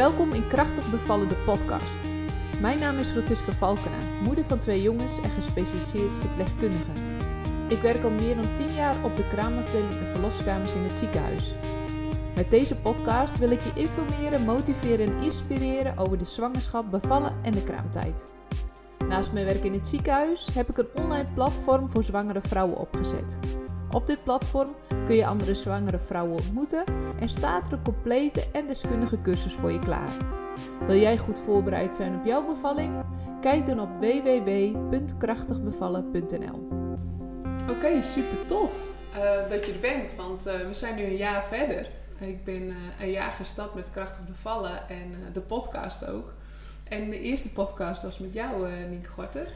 Welkom in Krachtig Bevallen, de podcast. Mijn naam is Francisca Valkena, moeder van twee jongens en gespecialiseerd verpleegkundige. Ik werk al meer dan 10 jaar op de kraamafdeling en verloskamers in het ziekenhuis. Met deze podcast wil ik je informeren, motiveren en inspireren over de zwangerschap, bevallen en de kraamtijd. Naast mijn werk in het ziekenhuis heb ik een online platform voor zwangere vrouwen opgezet. Op dit platform kun je andere zwangere vrouwen ontmoeten en staat er een complete en deskundige cursus voor je klaar. Wil jij goed voorbereid zijn op jouw bevalling? Kijk dan op www.krachtigbevallen.nl. Oké, super tof uh, dat je er bent, want uh, we zijn nu een jaar verder. Ik ben uh, een jaar gestart met Krachtig Bevallen en de podcast ook. En de eerste podcast was met jou, Nienke Gorter.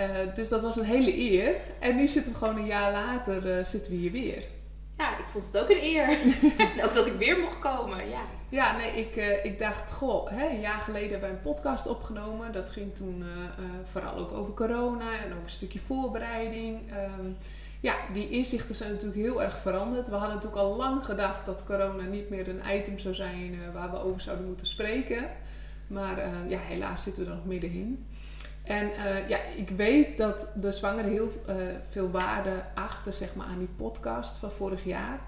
Uh, dus dat was een hele eer. En nu zitten we gewoon een jaar later uh, zitten we hier weer. Ja, ik vond het ook een eer. ook dat ik weer mocht komen, ja. Ja, nee, ik, uh, ik dacht, goh, hè, een jaar geleden hebben we een podcast opgenomen. Dat ging toen vooral ook over corona en over een stukje voorbereiding. Um, ja, die inzichten zijn natuurlijk heel erg veranderd. We hadden natuurlijk al lang gedacht dat corona niet meer een item zou zijn waar we over zouden moeten spreken. Maar ja, helaas zitten we er nog middenin. En uh, ja, ik weet dat de zwangeren heel uh, veel waarde achten zeg maar, aan die podcast van vorig jaar.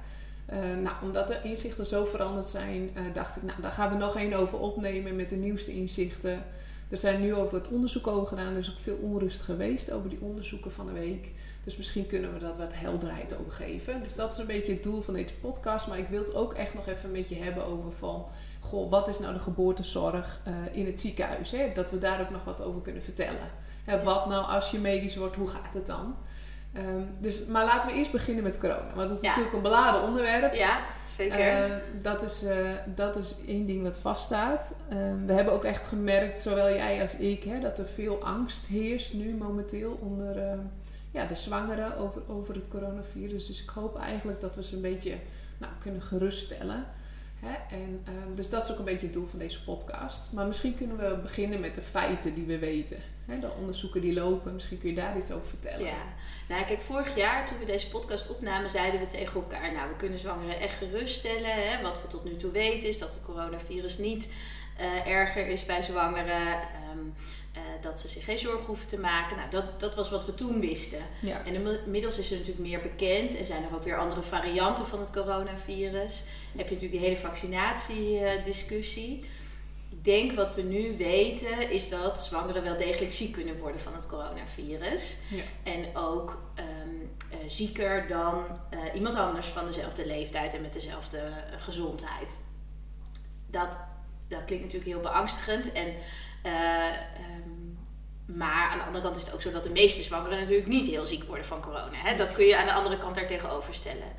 Uh, nou, omdat de inzichten zo veranderd zijn, dacht ik, nou, daar gaan we nog één over opnemen met de nieuwste inzichten. Er zijn nu over het onderzoek over gedaan. Er is ook veel onrust geweest over die onderzoeken van de week. Dus misschien kunnen we dat wat helderheid over geven. Dus dat is een beetje het doel van deze podcast. Maar ik wil het ook echt nog even met je hebben over van... Goh, wat is nou de geboortezorg uh, in het ziekenhuis? Hè? Dat we daar ook nog wat over kunnen vertellen. Hè, wat nou als je medisch wordt, hoe gaat het dan? Um, dus, maar laten we eerst beginnen met corona. Want dat is ja. natuurlijk een beladen onderwerp. Ja. Zeker. Uh, dat, is, uh, dat is één ding wat vaststaat. Uh, we hebben ook echt gemerkt, zowel jij als ik, hè, dat er veel angst heerst nu momenteel onder ja, de zwangeren over, over het coronavirus. Dus ik hoop eigenlijk dat we ze een beetje nou, kunnen geruststellen. Hè? En, ehm, dus dat is ook een beetje het doel van deze podcast. Maar misschien kunnen we beginnen met de feiten die we weten. Hè? De onderzoeken die lopen, misschien kun je daar iets over vertellen. Ja, nou kijk, vorig jaar toen we deze podcast opnamen, zeiden we tegen elkaar: Nou, we kunnen zwangeren echt geruststellen. Hè? Wat we tot nu toe weten is dat het coronavirus niet uh, erger is bij zwangeren. Um, uh, dat ze zich geen zorgen hoeven te maken. Nou, dat, dat was wat we toen wisten. Ja. En inmiddels is er natuurlijk meer bekend en zijn er ook weer andere varianten van het coronavirus. Dan heb je natuurlijk die hele vaccinatiediscussie. Ik denk wat we nu weten is dat zwangeren wel degelijk ziek kunnen worden van het coronavirus. Ja. En ook um, uh, zieker dan uh, iemand anders van dezelfde leeftijd en met dezelfde gezondheid. Dat, dat klinkt natuurlijk heel beangstigend. En uh, um, maar aan de andere kant is het ook zo dat de meeste zwangeren natuurlijk niet heel ziek worden van corona. Hè? Dat kun je aan de andere kant daar tegenover stellen.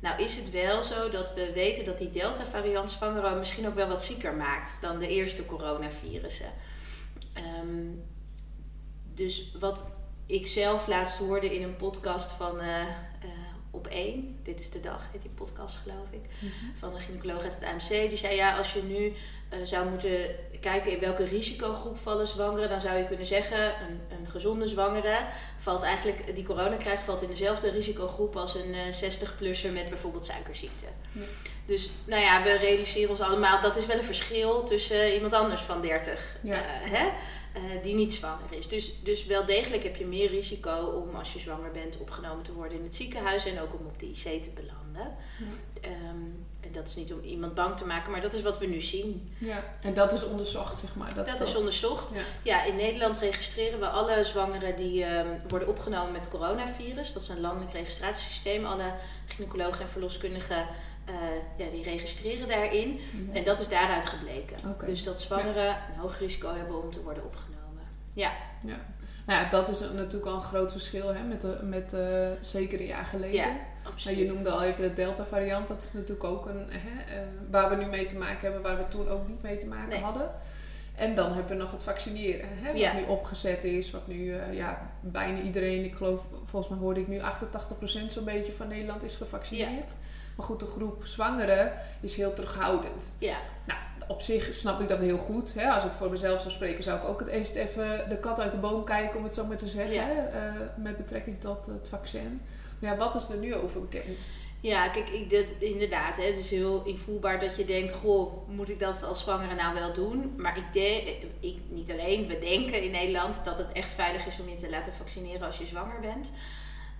Nou is het wel zo dat we weten dat die Delta-variant zwangeren misschien ook wel wat zieker maakt dan de eerste coronavirussen. Um, dus wat ik zelf laatst hoorde in een podcast van uh, uh, op één, dit is de dag, heet die podcast geloof ik, mm-hmm. van een gynaecoloog uit het AMC. Die zei ja, als je nu uh, zou moeten kijken in welke risicogroep vallen zwangeren, dan zou je kunnen zeggen, een, een gezonde zwangere valt eigenlijk, die corona krijgt, valt in dezelfde risicogroep als een 60-plusser met bijvoorbeeld suikerziekte. Dus nou ja, we realiseren ons allemaal, dat is wel een verschil tussen iemand anders van 30. Ja. hè? Uh, die niet zwanger is. Dus, dus wel degelijk heb je meer risico om als je zwanger bent opgenomen te worden in het ziekenhuis en ook om op de IC te belanden. Ja. Um, en dat is niet om iemand bang te maken, maar dat is wat we nu zien. Ja, en dat is onderzocht, zeg maar. Dat, dat, dat. is onderzocht. Ja. ja. in Nederland registreren we alle zwangeren die um, worden opgenomen met coronavirus. Dat is een landelijk registratiesysteem. Alle gynaecologen en verloskundigen uh, ja, die registreren daarin. Ja. En dat is daaruit gebleken. Okay. Dus dat zwangeren ja. een hoog risico hebben om te worden opgenomen. Ja. ja. Nou ja, dat is natuurlijk al een groot verschil hè, met, de, met uh, zeker een jaar geleden. Ja, nou, je noemde al even de Delta-variant. Dat is natuurlijk ook een, hè, uh, waar we nu mee te maken hebben, waar we toen ook niet mee te maken nee. hadden. En dan hebben we nog het vaccineren, hè, wat Ja. nu opgezet is, wat nu uh, ja, bijna iedereen, ik geloof, volgens mij hoorde ik nu 88% zo'n beetje van Nederland is gevaccineerd. Maar goed, de groep zwangeren is heel terughoudend. Ja. Nou, op zich snap ik dat heel goed. Hè? Als ik voor mezelf zou spreken, zou ik ook het eerst even de kat uit de boom kijken, om het zo maar te zeggen. Ja. Uh, met betrekking tot het vaccin. Maar ja, wat is er nu over bekend? Ja, kijk, ik, dit, inderdaad, hè, het is heel invoelbaar dat je denkt, goh, moet ik dat als zwangere nou wel doen? Maar ik denk, ik, niet alleen, we denken in Nederland dat het echt veilig is om je te laten vaccineren als je zwanger bent.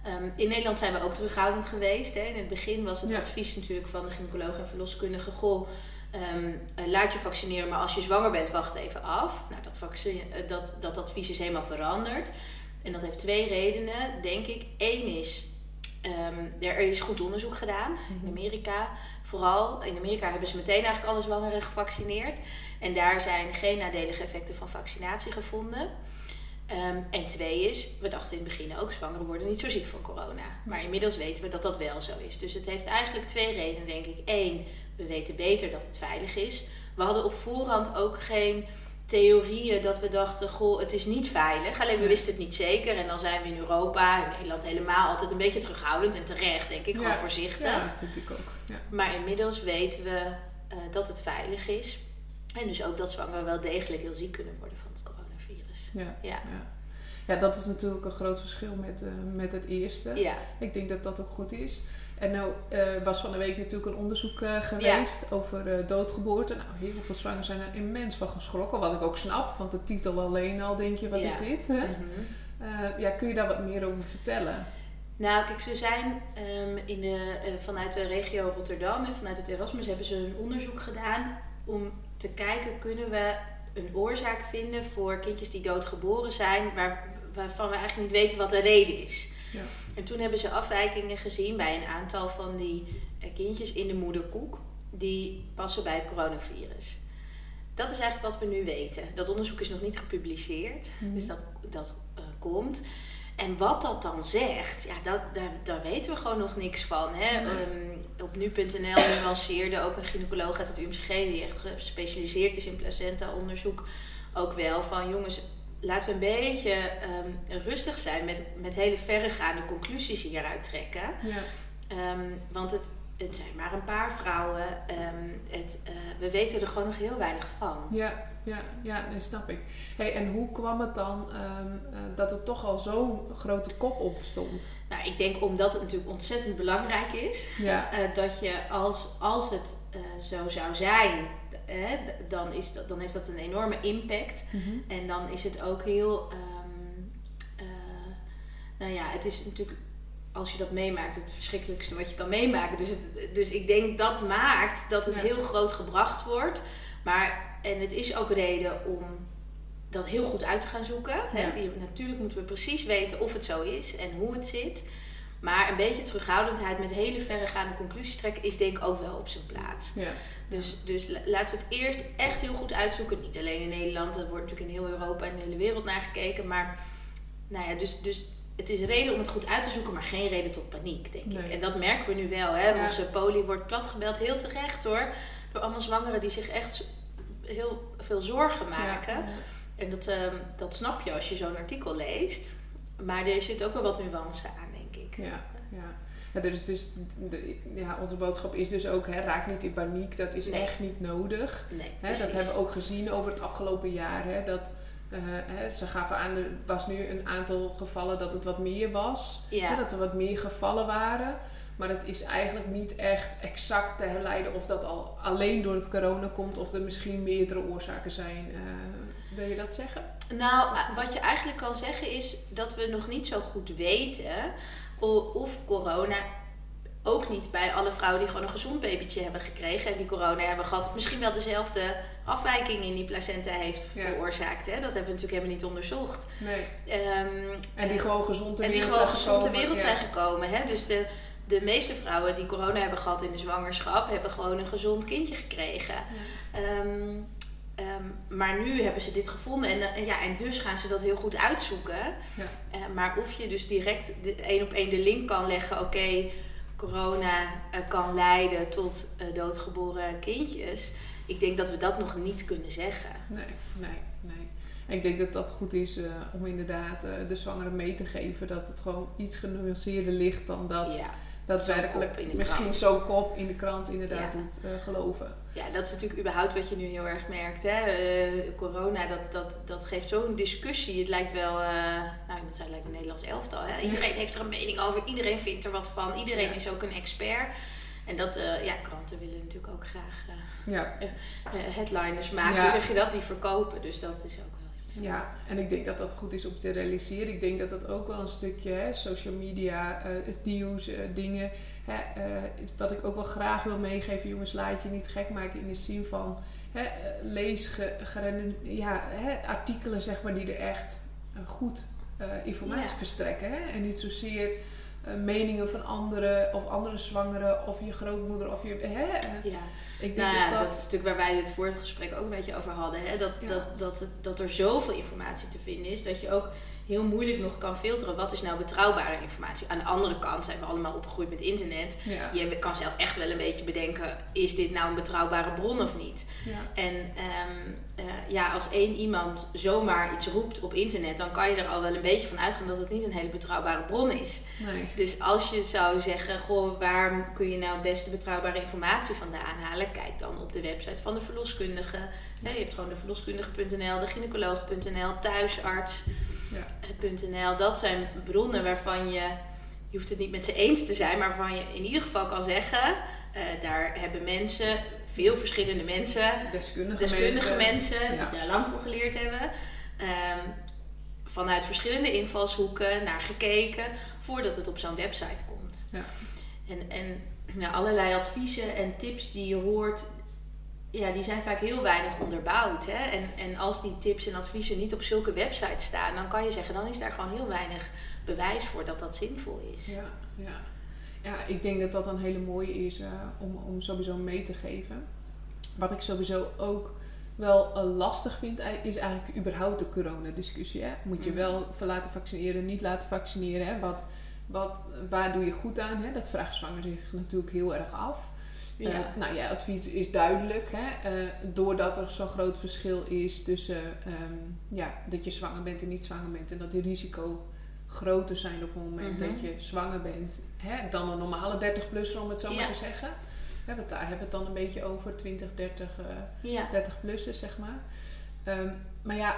Ehm, in Nederland zijn we ook terughoudend geweest. Hè. In het begin was het advies natuurlijk van de gynaecoloog en verloskundige, goh, ehm, eh, laat je vaccineren, maar als je zwanger bent, wacht even af. Nou, dat, vaccin, eh, dat, dat advies is helemaal veranderd. En dat heeft twee redenen, denk ik. Eén is, um, er is goed onderzoek gedaan in mhm. Amerika. Vooral in Amerika hebben ze meteen eigenlijk alle zwangeren gevaccineerd. En daar zijn geen nadelige effecten van vaccinatie gevonden. Ehm, en twee is, we dachten in het begin ook, zwangeren worden niet zo ziek van corona. Maar inmiddels weten we dat dat wel zo is. Dus het heeft eigenlijk twee redenen, denk ik. Eén, we weten beter dat het veilig is. We hadden op voorhand ook geen theorieën dat we dachten, goh, het is niet veilig. Alleen we wisten het niet zeker. En dan zijn we in Europa, in Nederland helemaal, altijd een beetje terughoudend en terecht, denk ik, gewoon voorzichtig. Ja, dat denk ik ook. Ja. Maar inmiddels weten we uh, dat het veilig is. En dus ook dat zwangeren wel degelijk heel ziek kunnen worden van het coronavirus. Ja, ja. ja. ja dat is natuurlijk een groot verschil met, uh, met het eerste. Ja. Ik denk dat dat ook goed is. En nou uh, was van de week natuurlijk een onderzoek uh, geweest over uh, doodgeboorte. Nou, heel veel zwangeren zijn er immens van geschrokken. Wat ik ook snap, want de titel alleen al denk je, wat is dit? Hè? Mhm. ja, kun je daar wat meer over vertellen? Nou, kijk, ze zijn um, in de, vanuit de regio Rotterdam en vanuit het Erasmus hebben ze een onderzoek gedaan om te kijken, kunnen we een oorzaak vinden voor kindjes die doodgeboren zijn, waar, waarvan we eigenlijk niet weten wat de reden is. Ja. En toen hebben ze afwijkingen gezien bij een aantal van die eh, kindjes in de moederkoek die passen bij het coronavirus. Dat is eigenlijk wat we nu weten. Dat onderzoek is nog niet gepubliceerd, mhm. dus dat, dat uh, komt. En wat dat dan zegt, ja, dat, daar, daar weten we gewoon nog niks van. Hè? Um, op nu.nl nuanceerde ook een gynaecoloog uit het UMCG, die echt gespecialiseerd is in placenta-onderzoek, ook wel van jongens, laten we een beetje um, rustig zijn met, met hele verregaande conclusies hieruit trekken. Ja. Um, want het, het zijn maar een paar vrouwen. Um, het, uh, we weten er gewoon nog heel weinig van. Ja, ja, ja dat snap ik. Hey, en hoe kwam het dan um, uh, dat er toch al zo'n grote kop op stond? Nou, ik denk omdat het natuurlijk ontzettend belangrijk is. Ja. Uh, dat je als, als het zo zou zijn hè, dan, is dat, dan heeft dat een enorme impact. Mhm. En dan is het ook heel. Um, uh, nou ja, het is natuurlijk. Als je dat meemaakt, het verschrikkelijkste wat je kan meemaken. Dus, het, dus ik denk dat maakt dat het heel groot gebracht wordt. Maar, en het is ook reden om dat heel goed uit te gaan zoeken. Hè? Natuurlijk moeten we precies weten of het zo is en hoe het zit. Maar een beetje terughoudendheid met hele verregaande conclusies trekken is denk ik ook wel op zijn plaats. Ja. Dus, dus laten we het eerst echt heel goed uitzoeken. Niet alleen in Nederland, dat wordt natuurlijk in heel Europa en de hele wereld naar gekeken. Maar nou ja, dus, dus het is reden om het goed uit te zoeken, maar geen reden tot paniek, denk ik. En dat merken we nu wel. Hè? Onze poli wordt platgebeld, heel terecht hoor. Door allemaal zwangeren die zich echt heel veel zorgen maken. En dat, um, dat snap je als je zo'n artikel leest. Maar er zit ook wel wat nuance aan, ik. Ja, ja. Ja, dus, dus de, ja, onze boodschap is dus ook, hè, raak niet in paniek. Dat is echt niet nodig. Nee, hè, dat hebben we ook gezien over het afgelopen jaar. Hè, dat, uh, hè, ze gaven aan, er was nu een aantal gevallen dat het wat meer was. Hè, dat er wat meer gevallen waren. Maar het is eigenlijk niet echt exact te herleiden of dat al alleen door het corona komt of er misschien meerdere oorzaken zijn. Uh, wil je dat zeggen? Nou, wat je eigenlijk kan zeggen is dat we nog niet zo goed weten of corona ook niet bij alle vrouwen die gewoon een gezond babytje hebben gekregen en die corona hebben gehad, misschien wel dezelfde afwijking in die placenta heeft veroorzaakt. Hè? Dat hebben we natuurlijk helemaal niet onderzocht. Nee. Um, en die gewoon gezond ter wereld, zijn, gezond ter wereld zijn gekomen. Hè? Dus de, de meeste vrouwen die corona hebben gehad in de zwangerschap, hebben gewoon een gezond kindje gekregen. Ja. Um, Ehm, maar nu hebben ze dit gevonden en, uh, ja, en dus gaan ze dat heel goed uitzoeken. Ja. Uh, maar of je dus direct één op één de link kan leggen, oké, corona uh, kan leiden tot doodgeboren kindjes. Ik denk dat we dat nog niet kunnen zeggen. Nee, nee, nee. ik denk dat dat goed is om inderdaad de zwangere mee te geven dat het gewoon iets genuanceerder ligt dan dat. Ja in de misschien krant. zo'n kop in de krant inderdaad Ja. doet eh, geloven. Ja, dat is natuurlijk überhaupt wat je nu heel erg merkt. Hè? Eh, corona, dat, dat, dat geeft zo'n discussie. Het lijkt wel, eh nou iemand zei, het lijkt een Nederlands elftal. Hè? Iedereen heeft er een mening over, iedereen vindt er wat van, iedereen Ja. is ook een expert. En dat, ja, kranten willen natuurlijk ook graag Ja. headliners maken, hoe zeg je dat, die verkopen. Dus dat is ook wel. Ja, en ik denk dat dat goed is om te realiseren. Ik denk dat dat ook wel een stukje hè, social media, eh, het nieuws, eh, dingen. Hè, eh, wat ik ook wel graag wil meegeven, jongens, laat je niet gek maken in de zin van hè, lees ge, gerende- ja, hè, artikelen zeg maar, die er echt goed informatie Ja. verstrekken. Hè? En niet zozeer meningen van anderen of andere zwangeren of je grootmoeder of je. Hè? Eh, Ja. ik denk Nou ja, dat dat dat. is natuurlijk waar wij het voor het gesprek ook een beetje over hadden. Hè? Dat, Ja. dat, dat, dat er zoveel informatie te vinden is dat je ook heel moeilijk nog kan filteren wat is nou betrouwbare informatie. Aan de andere kant zijn we allemaal opgegroeid met internet. ja, Je kan zelf echt wel een beetje bedenken, is dit nou een betrouwbare bron of niet? ja, En ehm, eh, ja, als één iemand zomaar iets roept op internet, dan kan je er al wel een beetje van uitgaan dat het niet een hele betrouwbare bron is. nee. Dus als je zou zeggen, goh, waar kun je nou beste betrouwbare informatie vandaan halen? Kijk dan op de website van de verloskundige. Je hebt gewoon de verloskundige.nl, de gynaecoloog.nl, thuisarts.nl. Dat zijn bronnen waarvan je, je hoeft het niet met ze eens te zijn, maar waarvan je in ieder geval kan zeggen, eh, daar hebben mensen, veel verschillende mensen, Deskundige, deskundige mensen. mensen, Ja. die daar lang voor geleerd hebben. ehm, vanuit verschillende invalshoeken naar gekeken voordat het op zo'n website komt. Ja. En, en nou, allerlei adviezen en tips die je hoort, ja, die zijn vaak heel weinig onderbouwd. Hè? En, en als die tips en adviezen niet op zulke websites staan, dan kan je zeggen, dan is daar gewoon heel weinig bewijs voor dat dat zinvol is. Ja, ja. ja, ik denk dat dat een hele mooie is eh, om, om sowieso mee te geven. Wat ik sowieso ook wel eh, lastig vind, is eigenlijk überhaupt de coronadiscussie. Hè? Moet je Mhm. wel laten vaccineren, niet laten vaccineren? Hè? Wat, wat, waar doe je goed aan? Hè? Dat vraagt zwanger zich natuurlijk heel erg af. Ja. Eh, nou ja, advies is duidelijk. Hè? Eh, doordat er zo'n groot verschil is tussen ehm, ja, dat je zwanger bent en niet zwanger bent. En dat die risico groter zijn op het moment Mhm. dat je zwanger bent hè, dan een normale 30-plusser, om het zo Ja. maar te zeggen. Hè, want daar hebben we het dan een beetje over, 20, 30, eh, ja. 30-plussen, zeg maar. Ehm, maar ja,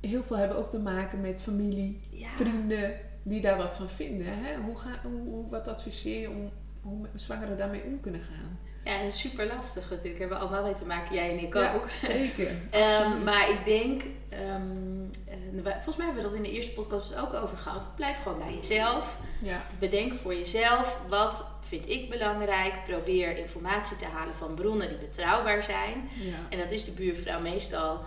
heel veel hebben ook te maken met familie, Ja. vrienden die daar wat van vinden. Hè? Hoe, ga, hoe, hoe- wat adviseer je om hoe zwangeren daarmee om kunnen gaan? Ja, dat is super lastig natuurlijk. Hebben we allemaal mee te maken, jij en ik Ja, ook. zeker. Absoluut. maar ik denk, ehm, eh, volgens mij hebben we dat in de eerste podcast ook over gehad. Blijf gewoon bij jezelf. Ja, Bedenk voor jezelf wat vind ik belangrijk. Probeer informatie te halen van bronnen die betrouwbaar zijn. ja. En dat is de buurvrouw meestal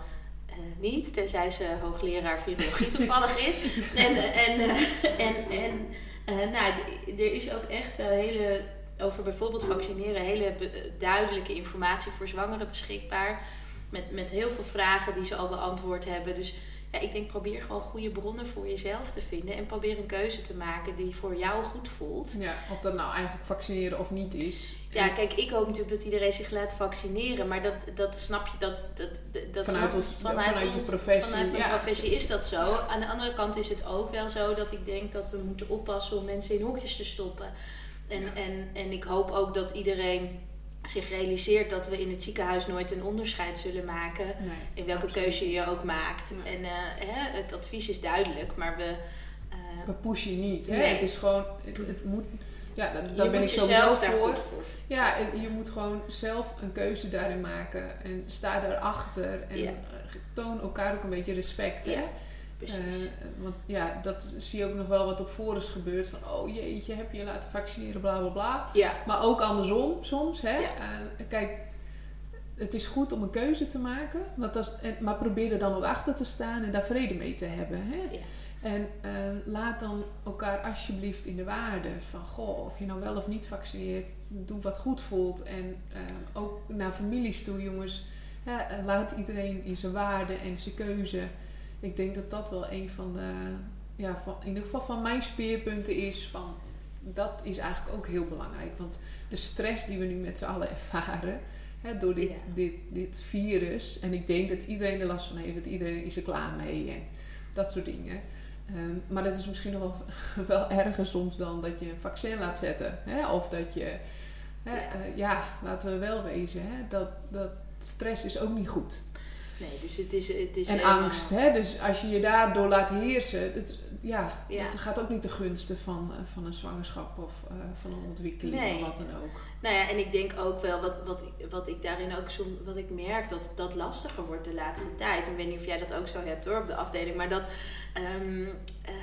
eh, niet, tenzij ze hoogleraar virologie toevallig is. En, eh, en, eh, en, en eh, nou, er is ook echt wel hele, over bijvoorbeeld vaccineren, hele duidelijke informatie voor zwangeren beschikbaar. Met, met heel veel vragen die ze al beantwoord hebben. Dus ja, ik denk probeer gewoon goede bronnen voor jezelf te vinden. En probeer een keuze te maken die voor jou goed voelt. ja, of dat nou eigenlijk vaccineren of niet is. Ja, kijk, ik hoop natuurlijk dat iedereen zich laat vaccineren. Maar dat, dat snap je, dat, dat, dat Vanuit ons- vanuit ons- professie, Vanuit mijn ja. professie is dat zo. Aan de andere kant is het ook wel zo dat ik denk dat we moeten oppassen om mensen in hokjes te stoppen. En, Ja. en, en ik hoop ook dat iedereen zich realiseert dat we in het ziekenhuis nooit een onderscheid zullen maken. Nee, In welke keuze je ook maakt. Nee. En eh, hè, het advies is duidelijk, maar we. eh, We pushen niet. Hè? Nee. Het is gewoon, het, het moet, ja, daar, je daar ben ik sowieso voor. goed voor. Ja, je moet gewoon zelf een keuze daarin maken en sta daarachter en Ja. toon elkaar ook een beetje respect. Hè? Ja, Precies. Eh, want ja, dat zie je ook nog wel wat op forums gebeurt. Van, oh jeetje, heb je je laten vaccineren, bla bla bla. ja, Maar ook andersom soms. Hè? Ja. Eh, kijk, het is goed om een keuze te maken. Want en, maar probeer er dan ook achter te staan en daar vrede mee te hebben. Hè? Ja. En eh, laat dan elkaar alsjeblieft in de waarde van... Goh, of je nou wel of niet vaccineert, doe wat goed voelt. En ook naar families toe, jongens. Hè, laat iedereen in zijn waarde en zijn keuze. Ik denk dat dat wel een van de... Ja, van, in ieder geval van mijn speerpunten is van... Dat is eigenlijk ook heel belangrijk. Want de stress die we nu met z'n allen ervaren... Hè, door dit, Ja. dit, dit virus... En ik denk dat iedereen er last van heeft. Want iedereen is er klaar mee. En dat soort dingen. Ehm, maar dat is misschien nog wel, wel erger soms dan dat je een vaccin laat zetten. Hè? Of dat je, hè, Ja. eh, ja, laten we wel wezen, hè? Dat, dat stress is ook niet goed. Nee, dus het is... Het is En helemaal- angst, hè? dus als je je daardoor laat heersen, het, ja, Ja. dat gaat ook niet ten gunste van, eh, van een zwangerschap of eh, van een ontwikkeling Nee. of wat dan ook. Nou ja, en ik denk ook wel, wat, wat, ik, wat ik daarin ook zo, wat ik merk, dat dat lastiger wordt de laatste tijd. Ik weet niet of jij dat ook zo hebt hoor, op de afdeling, maar dat, ehm, eh,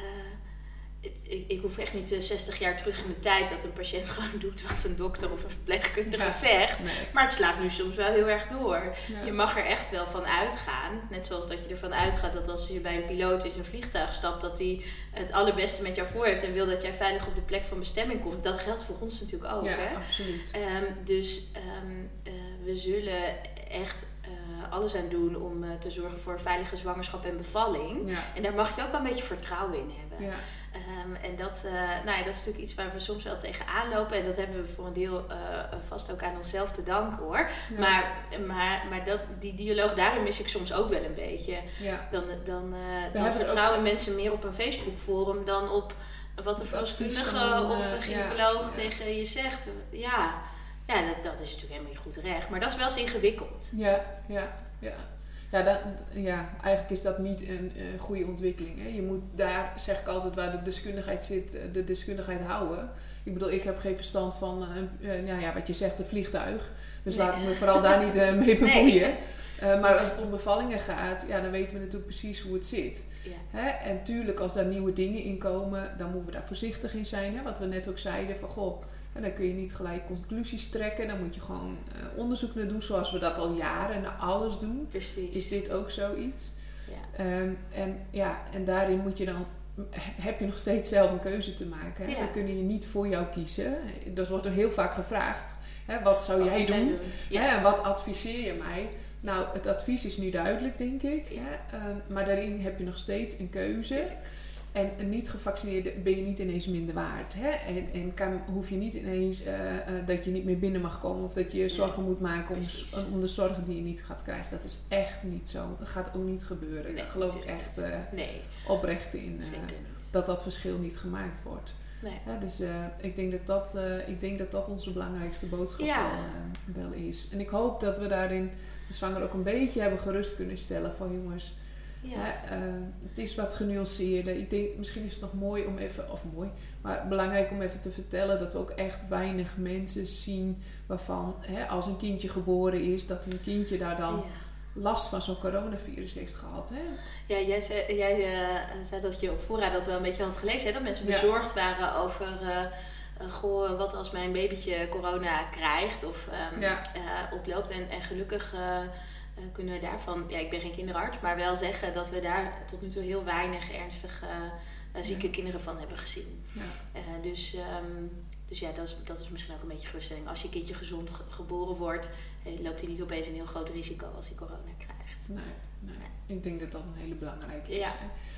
ik, ik, hoef echt niet eh, 60 jaar terug in de tijd dat een patiënt gewoon doet wat een dokter of een verpleegkundige Ja. zegt. Nee. Maar het slaat nu soms wel heel erg door. Ja. Je mag er echt wel van uitgaan. Net zoals dat je ervan uitgaat dat als je bij een piloot in een vliegtuig stapt, dat hij het allerbeste met jou voor heeft en wil dat jij veilig op de plek van bestemming komt. Dat geldt voor ons natuurlijk ook. ja, Hè? absoluut. Ehm, dus ehm, eh, we zullen echt eh, alles aan doen om eh, te zorgen voor veilige zwangerschap en bevalling. Ja, En daar mag je ook wel een beetje vertrouwen in hebben. ja, Ehm, en dat, eh, nou ja, dat is natuurlijk iets waar we soms wel tegenaan lopen. En dat hebben we voor een deel eh, vast ook aan onszelf te danken hoor. ja, Maar, maar, maar dat, die dialoog daarin mis ik soms ook wel een beetje. ja. Dan, dan, dan er vertrouwen mensen meer op een Facebook forum dan op wat een verloskundige of een gynaecoloog tegen je zegt. Ja, ja dat, dat is natuurlijk helemaal niet goed terecht. Maar dat is wel eens ingewikkeld. Ja, ja, ja. Ja, dat, ja, eigenlijk is dat niet een goede ontwikkeling. Hè? Je moet daar, zeg ik altijd, waar de deskundigheid zit, eh, de deskundigheid houden. Ik bedoel, ik heb geen verstand van, eh, eh, nou ja, wat je zegt, een vliegtuig. Dus Nee. laat ik me vooral daar niet mee bemoeien. Maar als het om bevallingen gaat, ja, dan weten we natuurlijk precies hoe het zit. Ja. Hè? En tuurlijk, als daar nieuwe dingen in komen, dan moeten we daar voorzichtig in zijn. Hè? Wat we net ook zeiden, van goh, hè, dan kun je niet gelijk conclusies trekken. Dan moet je gewoon eh, onderzoek naar doen, zoals we dat al jaren naar alles doen. Precies. Is dit ook zoiets? Ja. Ehm, en, ja, en daarin moet je dan, heb je nog steeds zelf een keuze te maken. Ja. We kunnen je niet voor jou kiezen. Dat wordt er heel vaak gevraagd. Hè? Wat zou jij Wat doen? Ja. Hè, en wat adviseer je mij? Nou, het advies is nu duidelijk, denk ik. Hè? Ehm, maar daarin heb je nog steeds een keuze. Tuurlijk. En een niet gevaccineerde ben je niet ineens minder waard. Hè? En, en kan, hoef je niet ineens eh, eh, dat je niet meer binnen mag komen. Of dat je je zorgen moet maken om, de zorgen die je niet gaat krijgen. Dat is echt niet zo. Dat gaat ook niet gebeuren. Nee, Daar geloof ik echt eh, Nee, oprecht in. dat dat verschil niet gemaakt wordt. Nee. Dus ik, denk dat dat, ik denk dat dat onze belangrijkste boodschap Ja. wel, wel is. En ik hoop dat we daarin de zwanger ook een beetje hebben gerust kunnen stellen van jongens, Ja. hè, eh, het is wat genuanceerder. Ik denk misschien is het nog mooi om even, of mooi, maar belangrijk om even te vertellen dat we ook echt weinig mensen zien waarvan hè, als een kindje geboren is, dat een kindje daar dan Ja. last van zo'n coronavirus heeft gehad. Hè? Ja, jij, zei, jij eh, zei dat je op voorraad dat wel een beetje had gelezen. Hè? Dat mensen Ja. bezorgd waren over... eh, eh, goh, wat als mijn babytje corona krijgt of ehm, Ja. eh, oploopt. En, en gelukkig eh, kunnen we daarvan... Ja, ik ben geen kinderarts, maar wel zeggen dat we daar tot nu toe heel weinig ernstig eh, zieke Ja. kinderen van hebben gezien. Ja. Eh, dus, ehm, dus ja, dat is, dat is misschien ook een beetje geruststelling. Als je kindje gezond ge- geboren wordt, loopt hij niet opeens een heel groot risico als hij corona krijgt. Nee, nee. Ik denk dat dat een hele belangrijke is.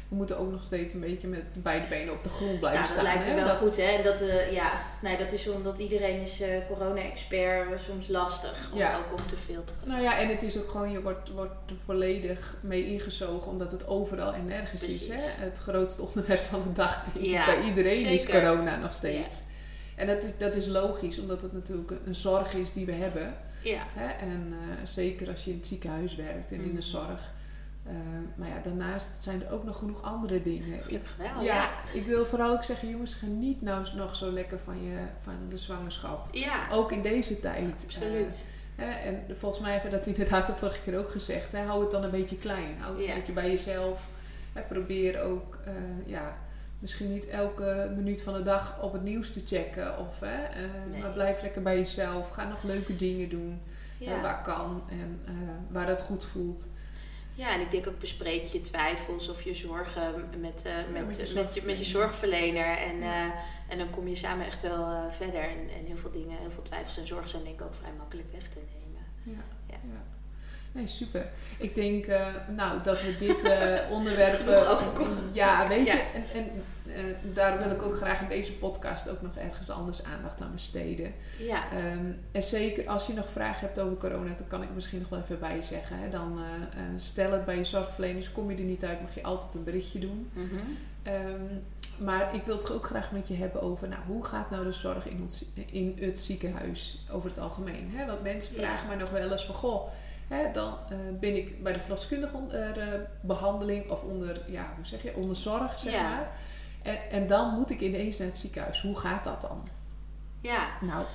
We moeten ook nog steeds een beetje met beide benen op de grond blijven Ja, dat staan. lijkt me hè. wel Dat- goed, hè? Dat, eh, ja, nee, dat is omdat iedereen is eh, corona-expert eh, soms lastig om Ja. ook om te filteren. Nou ja, en het is ook gewoon, je wordt, wordt er volledig mee ingezogen, omdat het overal en nergens is. Hè? Het grootste onderwerp van de dag, denk Ja, ik, bij iedereen is corona nog steeds. En dat is, dat is logisch, omdat het natuurlijk een, zorg is die we hebben. Ja, Hè? En zeker als je in het ziekenhuis werkt en in de zorg. Eh, maar ja, daarnaast zijn er ook nog genoeg andere dingen. Gelukkig wel. ja, Ja, ik wil vooral ook zeggen, jongens, geniet nou nog zo lekker van, je, van de zwangerschap. ja, Ook in deze tijd. absoluut. Eh, hè, en volgens mij hebben we dat inderdaad de vorige keer ook gezegd. Hè, hou het dan een beetje klein. Hou het Ja. een beetje bij jezelf. Hè, probeer ook, eh, ja, misschien niet elke minuut van de dag op het nieuws te checken. Of, hè, Nee. Maar blijf lekker bij jezelf. Ga nog leuke dingen doen. ja. waar kan en waar dat goed voelt. Ja, en ik denk ook bespreek je twijfels of je zorgen met, eh, met, met je met, je, met je zorgverlener. En, eh, en dan kom je samen echt wel eh, verder. En, en heel veel dingen, heel veel twijfels en zorgen zijn denk ik ook vrij makkelijk weg te nemen. Ja. Ja. Ja. Nee, super. Ik denk nou, dat we dit onderwerp. ja, weet je, en, en uh, daar wil ik ook graag in deze podcast ook nog ergens anders aandacht aan besteden. Ja. Um, en zeker als je nog vragen hebt over corona, dan kan ik er misschien nog wel even bij zeggen. Hè. Dan stel het bij je zorgverleners, kom je er niet uit, mag je altijd een berichtje doen. Mm -hmm. um, maar ik wil het ook graag met je hebben over nou, hoe gaat nou de zorg in, ons, in het ziekenhuis over het algemeen. Hè? Want mensen vragen mij nog wel eens van goh, hè, dan uh, ben ik bij de verloskundige onder uh, behandeling of onder, ja, hoe zeg je, onder zorg, zeg Ja. maar. En, en dan moet ik ineens naar het ziekenhuis. Hoe gaat dat dan? Ja. Nou,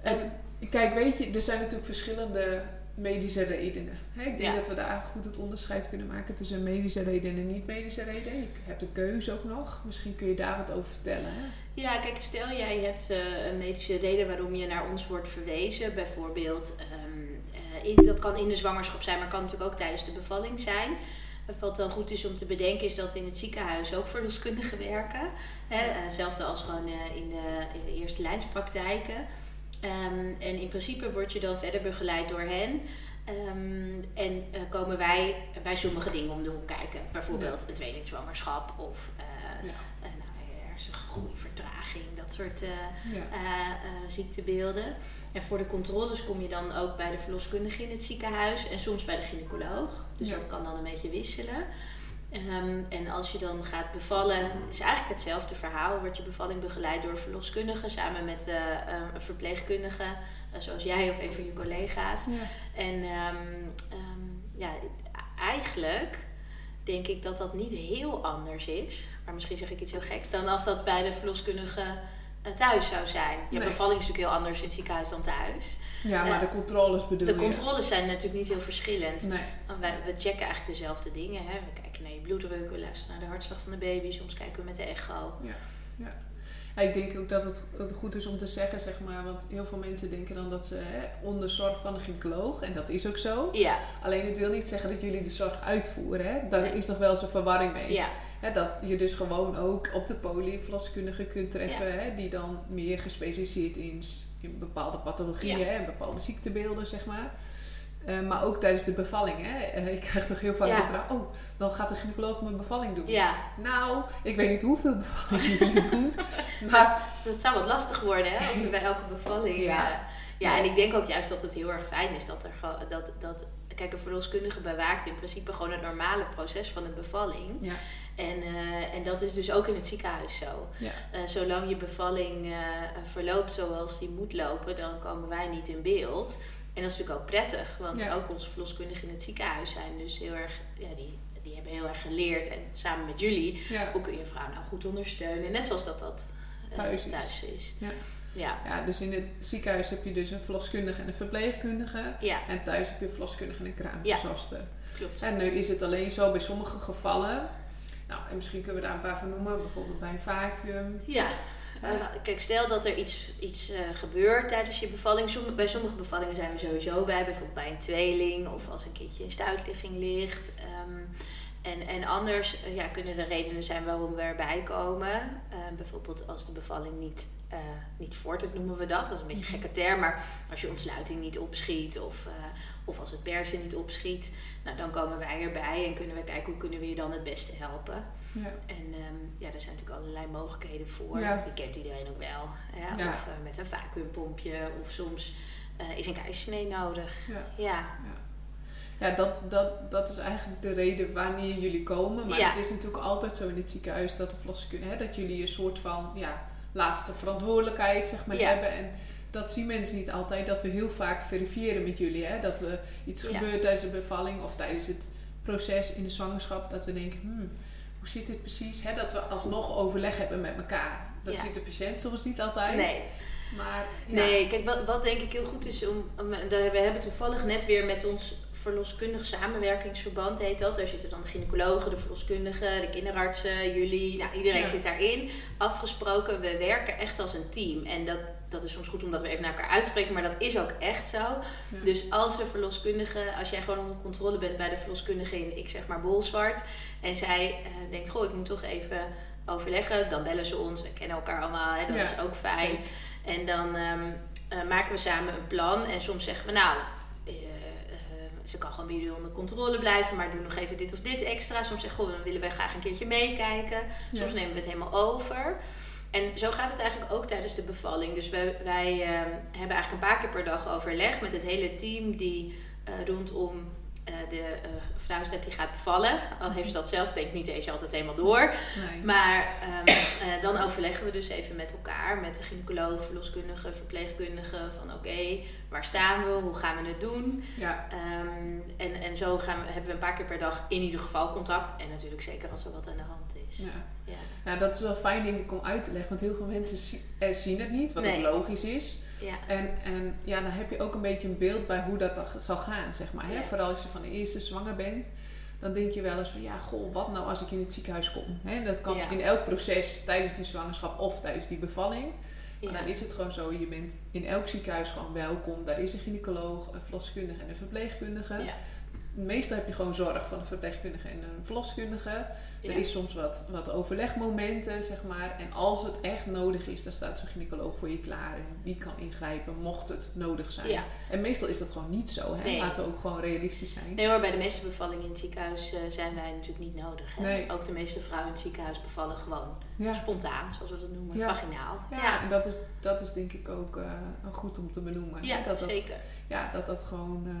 en, kijk, weet je, er zijn natuurlijk verschillende medische redenen. Ik denk Ja. dat we daar goed het onderscheid kunnen maken tussen medische redenen en niet-medische redenen. Je hebt de keuze ook nog. Misschien kun je daar wat over vertellen. Hè? Ja, kijk, stel jij hebt eh, een medische reden waarom je naar ons wordt verwezen. Bijvoorbeeld, ehm, eh, in, dat kan in de zwangerschap zijn, maar kan natuurlijk ook tijdens de bevalling zijn. Wat dan goed is om te bedenken is dat in het ziekenhuis ook verloskundigen werken. Hè? eh, Hetzelfde als gewoon eh, in, de, in de eerste lijnspraktijken. Ehm, en in principe word je dan verder begeleid door hen. Ehm, en eh, komen wij bij sommige dingen om de hoek kijken. Bijvoorbeeld een tweelingzwangerschap of eh, Ja. nou, hersengroeivertraging, dat soort Ja. ziektebeelden. En voor de controles kom je dan ook bij de verloskundige in het ziekenhuis en soms bij de gynaecoloog. Dus Ja. dat kan dan een beetje wisselen. Ehm, en als je dan gaat bevallen, is eigenlijk hetzelfde verhaal. Wordt je bevalling begeleid door een verloskundige samen met eh, eh, een verpleegkundige, eh, zoals jij of een van je collega's. Ja. En ehm, ehm, ja, eigenlijk denk ik dat dat niet heel anders is. Maar misschien zeg ik iets heel geks. Dan als dat bij de verloskundige thuis zou zijn. Je Nee. bevalling is natuurlijk heel anders in het ziekenhuis dan thuis. ja, maar Eh, de controles bedoel De je? controles zijn natuurlijk niet heel verschillend. Nee. Wij, we checken eigenlijk dezelfde dingen. Hè? We kijken naar je bloeddruk, we luisteren naar de hartslag van de baby. Soms kijken we met de echo. Ja, ik denk ook dat het goed is om te zeggen, zeg maar, want heel veel mensen denken dan dat ze hè, onder zorg van een gynaecoloog, en dat is ook zo. Ja, Alleen het wil niet zeggen dat jullie de zorg uitvoeren. Hè? Daar Nee. is nog wel een verwarring mee. ja, Hè, dat je dus gewoon ook op de poli verloskundige kunt treffen, hè, die dan meer gespecialiseerd is in bepaalde pathologieën en bepaalde ziektebeelden, zeg maar. Eh, maar ook tijdens de bevalling. Hè. Eh, ik krijg toch heel vaak Ja. de vraag, oh, dan gaat de gynaecoloog mijn bevalling doen. ja. Nou, ik weet niet hoeveel bevallingen jullie doen, maar Dat zou wat lastig worden hè, als we bij elke bevalling. Ja. Ja. ja, en ik denk ook juist dat het heel erg fijn is dat er gewoon. Dat, dat, kijk, een verloskundige bewaakt in principe gewoon het normale proces van een bevalling. ja, En, eh, en dat is dus ook in het ziekenhuis zo. ja, Eh, zolang je bevalling eh, verloopt zoals die moet lopen, dan komen wij niet in beeld. En dat is natuurlijk ook prettig, want Ja. ook onze verloskundigen in het ziekenhuis zijn dus heel erg, ja, die, die hebben heel erg geleerd. En samen met jullie, ja. hoe kun je een vrouw nou goed ondersteunen? Net zoals dat dat eh, Thuis is. thuis is. Ja. Ja. ja, dus in het ziekenhuis heb je dus een verloskundige en een verpleegkundige. Ja, En thuis heb je een verloskundige en een kraamverzorgster. klopt. En nu is het alleen zo bij sommige gevallen. Nou, en misschien kunnen we daar een paar van noemen. Bijvoorbeeld bij een vacuüm. Ja. Eh, kijk, stel dat er iets, iets eh, gebeurt tijdens je bevalling. Bij sommige bevallingen zijn we sowieso bij. Bijvoorbeeld bij een tweeling of als een kindje in stuitligging ligt. Ehm, en, en anders eh, ja, kunnen er redenen zijn waarom we erbij komen. Eh, bijvoorbeeld als de bevalling niet, eh niet voortdrukt, noemen we dat. Dat is een beetje een gekke term. Maar als je ontsluiting niet opschiet of, eh, of als het persen niet opschiet. Nou, dan komen wij erbij en kunnen we kijken hoe kunnen we je dan het beste helpen. Ja. En ehm, ja, er zijn natuurlijk allerlei mogelijkheden voor. Ja. Die kent iedereen ook wel. Ja? Ja. Of eh, met een vacuümpompje. Of soms is een keizersnee nodig. Ja. Ja, Ja, dat, dat, dat is eigenlijk de reden wanneer jullie komen. Maar Ja. het is natuurlijk altijd zo in het ziekenhuis dat de verloskundige, hè, dat jullie een soort van ja, laatste verantwoordelijkheid zeg maar, Ja. hebben. En dat zien mensen niet altijd, dat we heel vaak verifiëren met jullie. Hè? Dat er iets Ja. gebeurt tijdens de bevalling of tijdens het proces in de zwangerschap. Dat we denken, hmm, hoe zit dit precies? Hè? Dat we alsnog overleg hebben met elkaar. Dat Ja. ziet de patiënt soms niet altijd. nee. Maar ja. Nee, kijk, wat, wat denk ik heel goed is om. om- daar- We hebben toevallig net weer met ons verloskundig samenwerkingsverband, heet dat. Daar zitten dan de gynaecologen, de verloskundigen, de kinderartsen, jullie. Nou, iedereen Ja. zit daarin. Afgesproken, we werken echt als een team. En dat, dat is soms goed omdat we even naar elkaar uitspreken, maar dat is ook echt zo. Ja. Dus als een verloskundige, als jij gewoon onder controle bent bij de verloskundige in, ik zeg maar Bolzwart, en zij eh, denkt, goh, ik moet toch even overleggen, dan bellen ze ons. We kennen elkaar allemaal, hè, dat Ja, is ook fijn. zeker. En dan ehm, eh, maken we samen een plan. En soms zeggen we, nou, eh, eh, ze kan gewoon bij jullie onder controle blijven, maar doe nog even dit of dit extra. Soms zegt goh, dan willen wij graag een keertje meekijken. Soms nemen we het helemaal over. En zo gaat het eigenlijk ook tijdens de bevalling. Dus wij, wij ehm, hebben eigenlijk een paar keer per dag overleg met het hele team die uh, rondom uh, de uh, vrouw staat die gaat bevallen. Al heeft ze dat zelf denk ik niet eens altijd helemaal door. Nee. Maar um, dan overleggen we dus even met elkaar, met de gynaecoloog, verloskundige, verpleegkundige, van oké, waar staan we, hoe gaan we het doen. Ja. Um, en, en zo gaan we, hebben we een paar keer per dag in ieder geval contact. En natuurlijk zeker als er wat aan de hand is. Ja. Ja. ja, dat is wel fijn denk ik om uit te leggen. Want heel veel mensen zien het niet, wat ook logisch is. Ja. En, en ja, dan heb je ook een beetje een beeld bij hoe dat zal gaan, zeg maar. Hè? Vooral als je van de eerste zwanger bent. Dan denk je wel eens van, ja, goh, wat nou als ik in het ziekenhuis kom? Hè? Dat kan in elk proces, tijdens die zwangerschap of tijdens die bevalling. Maar dan is het gewoon zo, je bent in elk ziekenhuis gewoon welkom. Daar is een gynaecoloog, een verloskundige en een verpleegkundige. Ja meestal heb je gewoon zorg van een verpleegkundige en een verloskundige. Er is soms wat, wat overlegmomenten, zeg maar. En als het echt nodig is, dan staat zo'n gynaecoloog voor je klaar. En die kan ingrijpen, mocht het nodig zijn. Ja. En meestal is dat gewoon niet zo. Hè? Laten we ook gewoon realistisch zijn. Nee maar bij de meeste bevallingen in het ziekenhuis uh, zijn wij natuurlijk niet nodig. Hè? Nee. Ook de meeste vrouwen in het ziekenhuis bevallen gewoon spontaan, zoals we dat noemen, vaginaal. Ja, en dat is, dat is denk ik ook uh, goed om te benoemen. Ja, dat zeker. Dat, ja, dat dat gewoon... Uh,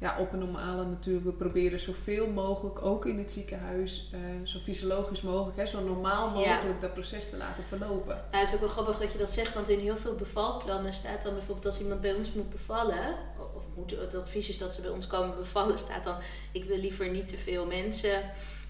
ja, op een normale natuurlijk. We proberen zoveel mogelijk, ook in het ziekenhuis, uh, zo fysiologisch mogelijk, hè, zo normaal mogelijk dat proces te laten verlopen. Ja, het is ook wel grappig dat je dat zegt, want in heel veel bevalplannen staat dan bijvoorbeeld als iemand bij ons moet bevallen, of moet, het advies is dat ze bij ons komen bevallen, staat dan: ik wil liever niet te veel mensen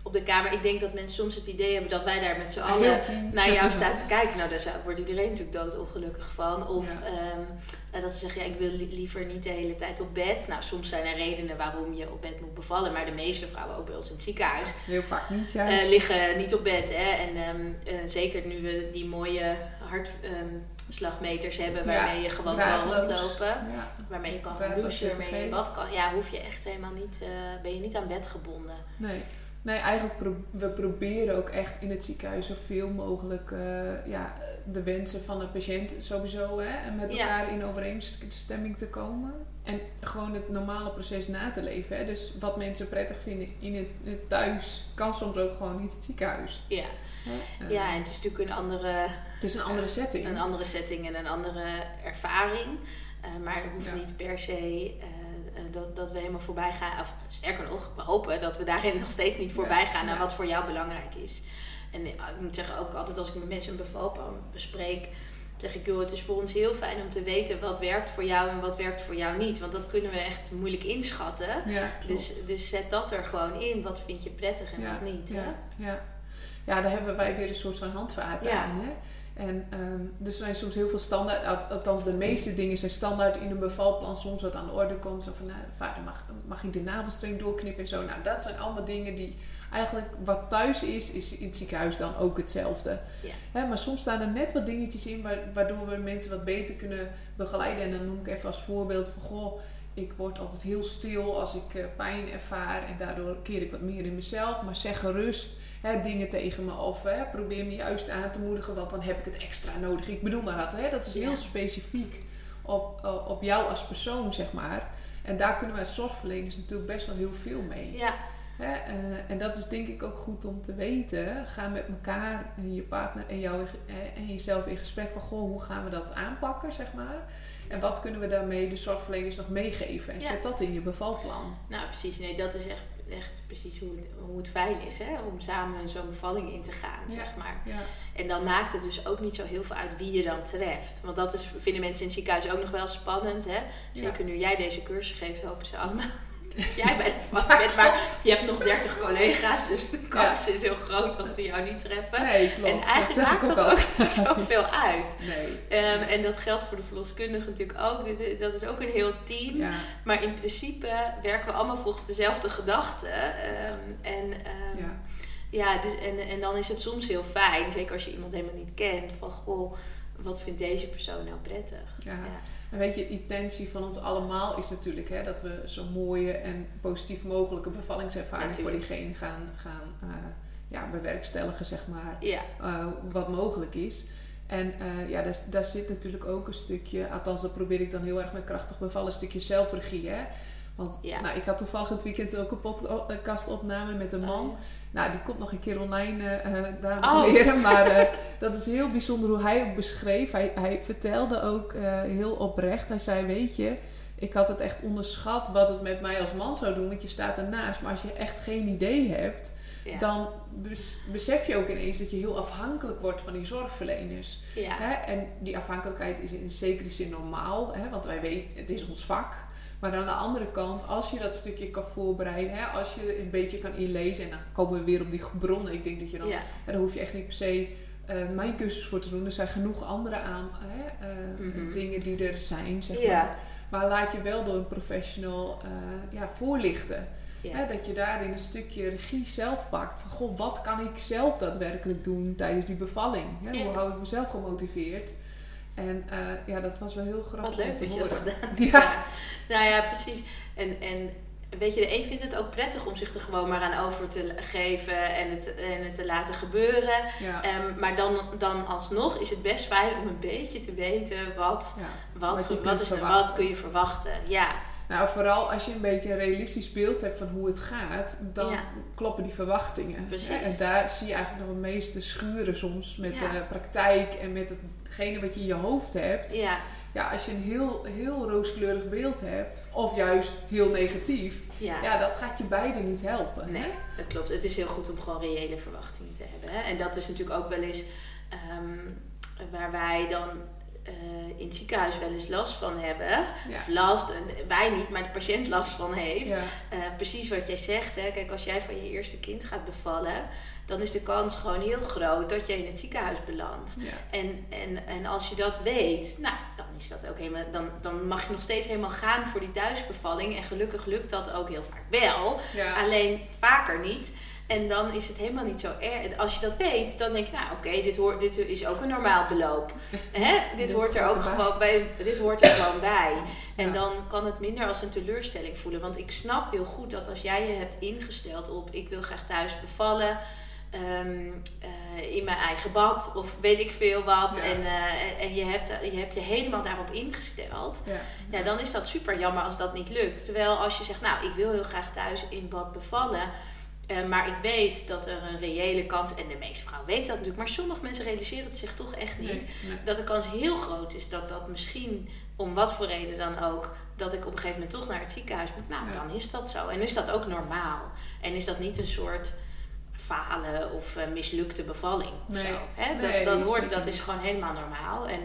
op de kamer. Ik denk dat mensen soms het idee hebben dat wij daar met z'n allen naar jou staan te kijken. Nou, daar wordt iedereen natuurlijk doodongelukkig van. Of ehm, dat ze zeggen, ja, ik wil liever niet de hele tijd op bed. Nou, soms zijn er redenen waarom je op bed moet bevallen. Maar de meeste vrouwen, ook bij ons in het ziekenhuis... Heel vaak niet, juist. Uh, liggen niet op bed. Hè? En um, uh, zeker nu we die mooie hartslagmeters um, hebben... waarmee je gewoon kan rondlopen. Ja. Waarmee je kan gaan douchen, waarmee je in bad kan. Ja, hoef je echt helemaal niet... Uh, ben je niet aan bed gebonden. Nee. Nee, eigenlijk pro we proberen ook echt in het ziekenhuis zoveel mogelijk uh, ja, de wensen van de patiënt sowieso hè, en met elkaar in overeenstemming te komen. En gewoon het normale proces na te leven. Hè. Dus wat mensen prettig vinden in het, het thuis, kan soms ook gewoon in het ziekenhuis. Ja. Uh, ja, en het is natuurlijk een andere... Het is een andere setting. Een andere setting en een andere ervaring. Uh, maar er hoeft niet per se eh, dat, dat we helemaal voorbij gaan. Of sterker nog, we hopen dat we daarin nog steeds niet voorbij gaan naar wat voor jou belangrijk is. En eh, ik moet zeggen, ook altijd als ik met mensen een bevalplan bespreek, zeg ik, joh, het is voor ons heel fijn om te weten wat werkt voor jou en wat werkt voor jou niet. Want dat kunnen we echt moeilijk inschatten. dus, dus zet dat er gewoon in. Wat vind je prettig en wat niet. Ja, ja. ja, daar hebben wij weer een soort van handvaten aan. Hè? En um, dus er zijn soms heel veel standaard, althans de meeste dingen zijn standaard in een bevalplan. Soms wat aan de orde komt, zo van, nou, vader mag, mag ik de navelstreng doorknippen en zo. Nou, dat zijn allemaal dingen die eigenlijk wat thuis is, is in het ziekenhuis dan ook hetzelfde. Ja. maar soms staan er net wat dingetjes in waardoor we mensen wat beter kunnen begeleiden. En dan noem ik even als voorbeeld van, goh, ik word altijd heel stil als ik uh, pijn ervaar en daardoor keer ik wat meer in mezelf. Maar zeg gerust hè, dingen tegen me of hè, probeer me juist aan te moedigen, want dan heb ik het extra nodig. Ik bedoel maar dat, hè, dat is heel specifiek op, op jou als persoon, zeg maar. En daar kunnen wij zorgverleners natuurlijk best wel heel veel mee. Ja. Hè, uh, en dat is denk ik ook goed om te weten. Ga met elkaar, je partner en, jou, en jezelf in gesprek van... Goh, hoe gaan we dat aanpakken, zeg maar. En wat kunnen we daarmee de zorgverleners nog meegeven? En zet dat in je bevalplan. Nou, precies. Nee, dat is echt echt precies hoe het, hoe het fijn is hè? om samen zo'n bevalling in te gaan, zeg maar. Ja. En dan maakt het dus ook niet zo heel veel uit wie je dan treft. Want dat is, vinden mensen in het ziekenhuis ook nog wel spannend. Hè? Zeker nu jij deze cursus geeft, hopen ze allemaal jij bent bent, maar je hebt nog 30 collega's, dus de kans is heel groot dat ze jou niet treffen. Nee, klopt. En eigenlijk maakt dat ook niet zoveel uit. Nee. Um, en dat geldt voor de verloskundige natuurlijk ook. Dat is ook een heel team. Ja. Maar in principe werken we allemaal volgens dezelfde gedachten. Um, en, um, ja. Ja, dus, en, en dan is het soms heel fijn, zeker als je iemand helemaal niet kent, van goh, wat vindt deze persoon nou prettig? Ja. En weet je, de intentie van ons allemaal is natuurlijk hè, dat we zo mooie en positief mogelijke bevallingservaring voor diegene gaan, gaan uh, ja, bewerkstelligen, zeg maar. Ja. Uh, wat mogelijk is. En uh, ja, daar, daar, zit natuurlijk ook een stukje, althans dat probeer ik dan heel erg met krachtig bevallen, een stukje zelfregie. Hè? Want Ja. nou, ik had toevallig het weekend ook een podcastopname met een man. Oh, Nou, die komt nog een keer online, eh, dames Oh. en heren. Maar eh, dat is heel bijzonder hoe hij ook beschreef. Hij, hij vertelde ook heel oprecht. Hij zei, weet je, ik had het echt onderschat wat het met mij als man zou doen. Want je staat ernaast. Maar als je echt geen idee hebt, ja. dan bes- besef je ook ineens dat je heel afhankelijk wordt van die zorgverleners. ja. Hè? En die afhankelijkheid is in zekere zin normaal, hè? want wij weten, het is ons vak. Maar aan de andere kant, als je dat stukje kan voorbereiden, hè? als je een beetje kan inlezen, en dan komen we weer op die bronnen. Ik denk dat je dan, ja. hè, daar hoef je echt niet per se eh, mijn cursus voor te doen. Er zijn genoeg andere aan, hè? eh, Mhm. dingen die er zijn, zeg. Maar laat je wel door een professional eh, ja, voorlichten. Hè, dat je daarin een stukje regie zelf pakt. Van goh, wat kan ik zelf daadwerkelijk doen tijdens die bevalling? Hè? Hoe hou ik mezelf gemotiveerd? En eh, ja, dat was wel heel grappig. Wat om leuk te dat je dat gedaan. Ja. Nou ja, precies. En, en weet je, de een vindt het ook prettig om zich er gewoon maar aan over te geven en het, en het te laten gebeuren. Ja. Ehm, maar dan, dan alsnog is het best fijn om een beetje te weten wat, ja. wat, Wat is verwachten. wat kun je verwachten. Ja, Nou, vooral als je een beetje een realistisch beeld hebt van hoe het gaat, dan Ja. kloppen die verwachtingen. Precies. En daar zie je eigenlijk nog het meeste schuren soms met Ja. de praktijk en met hetgene wat je in je hoofd hebt. ja, Ja, als je een heel, heel rooskleurig beeld hebt, of juist heel negatief, ja. ja, dat gaat je beide niet helpen. Nee, Hè? dat klopt. Het is heel goed om gewoon reële verwachtingen te hebben. Hè? En dat is natuurlijk ook wel eens ehm, waar wij dan eh, in het ziekenhuis wel eens last van hebben. Ja. Of last, en wij niet, maar de patiënt last van heeft. Ja. Eh, precies wat jij zegt. Hè? Kijk, als jij van je eerste kind gaat bevallen, dan is de kans gewoon heel groot dat je in het ziekenhuis belandt. Ja. En, en, en als je dat weet, nou, dan is dat ook helemaal. Dan, dan mag je nog steeds helemaal gaan voor die thuisbevalling. En gelukkig lukt dat ook heel vaak wel. Alleen vaker niet. En dan is het helemaal niet zo erg. Als je dat weet, dan denk je, nou oké, dit, hoort, dit is ook een normaal beloop. Hè? Dit, Dit hoort er ook erbij. gewoon bij. Dit hoort er gewoon bij. En Ja. dan kan het minder als een teleurstelling voelen. Want ik snap heel goed dat als jij je hebt ingesteld op ik wil graag thuis bevallen. ehm, eh, in mijn eigen bad of weet ik veel wat. Ja. En, eh, en je, hebt, je hebt je helemaal daarop ingesteld. Ja. Ja, dan is dat super jammer als dat niet lukt. Terwijl als je zegt, nou, ik wil heel graag thuis in bad bevallen. Eh, maar ik weet dat er een reële kans, en de meeste vrouwen weten dat natuurlijk, maar sommige mensen realiseren het zich toch echt niet. Nee, nee. Dat de kans heel groot is dat dat misschien, om wat voor reden dan ook, dat ik op een gegeven moment toch naar het ziekenhuis moet. Nou, Ja. dan is dat zo. En is dat ook normaal. En is dat niet een soort falen of eh, mislukte bevalling of Nee. zo. Hè? Dat, dat, hoort, dat is gewoon helemaal normaal. En,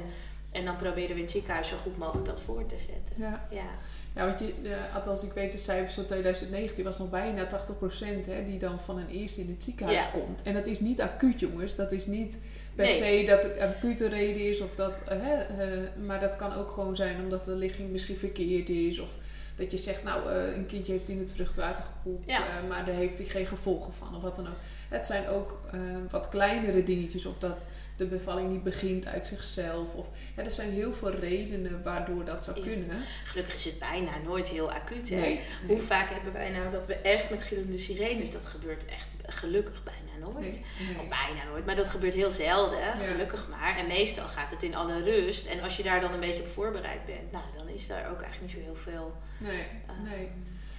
en dan proberen we in het ziekenhuis zo goed mogelijk dat voor te zetten. Ja. Ja. Ja, want je, eh, althans, ik weet de cijfers van 2019 was nog bijna 80% hè, die dan van een eerste in het ziekenhuis Ja. komt. En dat is niet acuut, jongens. Dat is niet per Nee. se dat er acute reden is, of dat, eh, hè, eh, maar dat kan ook gewoon zijn omdat de ligging misschien verkeerd is. Of dat je zegt, nou, eh, een kindje heeft in het vruchtwater gepoept, Ja. eh, maar daar heeft hij geen gevolgen van, of wat dan ook. Het zijn ook eh, wat kleinere dingetjes, of dat de bevalling niet begint uit zichzelf. Of, ja, er zijn heel veel redenen waardoor dat zou kunnen. Gelukkig is het bijna nooit heel acuut. Hè? Nee, Hoe vaak hebben wij nou dat we echt met gillende sirenes, dat gebeurt echt gelukkig bijna nooit. nee, nee. Of bijna nooit, maar dat gebeurt heel zelden, Ja. gelukkig maar. En meestal gaat het in alle rust. En als je daar dan een beetje op voorbereid bent, nou, dan is daar ook eigenlijk niet zo heel veel. Nee, eh, nee.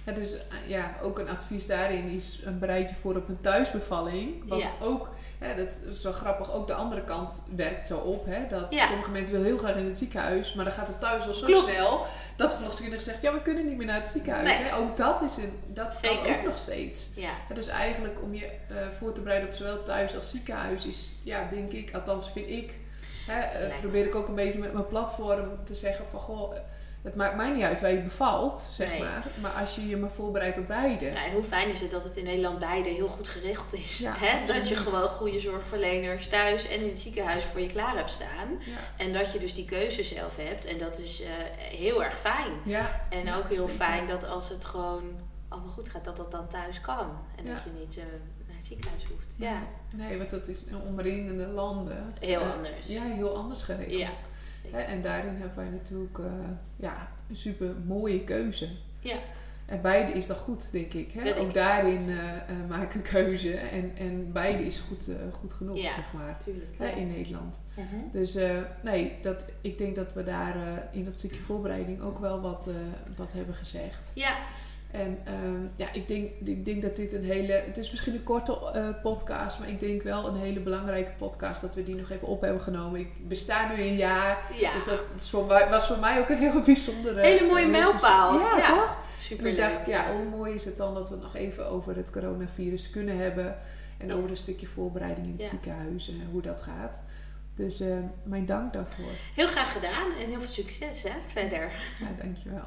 Ja, dus eh, ja, ook een advies daarin is een bereid je voor op een thuisbevalling. Want Ja. ook, hè, dat is wel grappig, ook de andere kant werkt zo op. Hè, dat Ja. sommige mensen willen heel graag in het ziekenhuis, maar dan gaat het thuis al zo Klopt. snel dat de verloskundige zegt, ja, we kunnen niet meer naar het ziekenhuis. Nee. Hè. Ook dat is een, dat kan ook nog steeds. Ja, Ja, dus eigenlijk om je eh, voor te bereiden op zowel thuis als ziekenhuis is, ja, denk ik, althans vind ik, hè, eh, probeer ik ook een beetje met mijn platform te zeggen van, goh, eh, het maakt mij niet uit waar je bevalt, zeg Nee. maar. Maar als je je maar voorbereidt op beide. Ja, en hoe fijn is het dat het in Nederland beide heel goed geregeld is. Ja, hè? Dat je gewoon goede zorgverleners thuis en in het ziekenhuis voor je klaar hebt staan. Ja, En dat je dus die keuze zelf hebt. En dat is eh, heel erg fijn. ja, En ook heel zeker. fijn dat als het gewoon allemaal goed gaat, dat dat dan thuis kan. En dat je niet ziekenhuis hoeft. Ja, Nee, want dat is in omringende landen. heel eh, anders. Ja, heel anders geregeld. Ja, Hè, en daarin hebben wij natuurlijk eh, ja, een super mooie keuze. Ja. En beide is dan goed, denk ik. Hè? Denk Ook ik daarin eh, eh, maak een keuze. En, en beide is goed, eh, goed genoeg, Ja. zeg maar. Natuurlijk. Hè, in Nederland. Mhm. Dus eh, nee, dat, ik denk dat we daar eh, in dat stukje voorbereiding ook wel wat, eh, wat hebben gezegd. Ja, En ehm, ja, ik denk, ik denk dat dit een hele. Het is misschien een korte uh, podcast, maar ik denk wel een hele belangrijke podcast dat we die nog even op hebben genomen. Ik besta nu een jaar. Ja. Dus dat voor mij, was voor mij ook een heel bijzondere. Hele mooie heel mijlpaal. Ja, Ja. toch? Super En ik dacht, ja, hoe mooi is het dan dat we het nog even over het coronavirus kunnen hebben. En over een stukje voorbereiding in het ziekenhuis en hoe dat gaat. Dus eh, mijn dank daarvoor. Heel graag gedaan en heel veel succes hè, verder. Ja, dankjewel.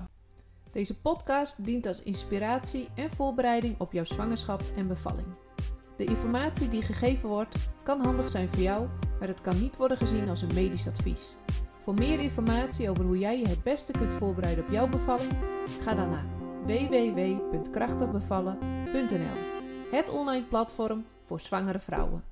Deze podcast dient als inspiratie en voorbereiding op jouw zwangerschap en bevalling. De informatie die gegeven wordt kan handig zijn voor jou, maar het kan niet worden gezien als een medisch advies. Voor meer informatie over hoe jij je het beste kunt voorbereiden op jouw bevalling, ga dan naar www.krachtigbevallen.nl, het online platform voor zwangere vrouwen.